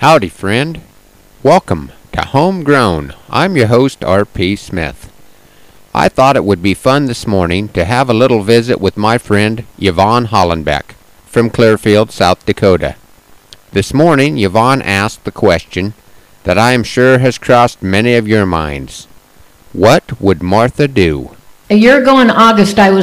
Howdy, friend. Welcome to Homegrown. I'm your host, R.P. Smith. I thought it would be fun this morning to have a little visit with my friend Yvonne Hollenbeck from Clearfield, South Dakota. This morning, Yvonne asked the question that I am sure has crossed many of your minds. What would Martha do? A year ago in August, I was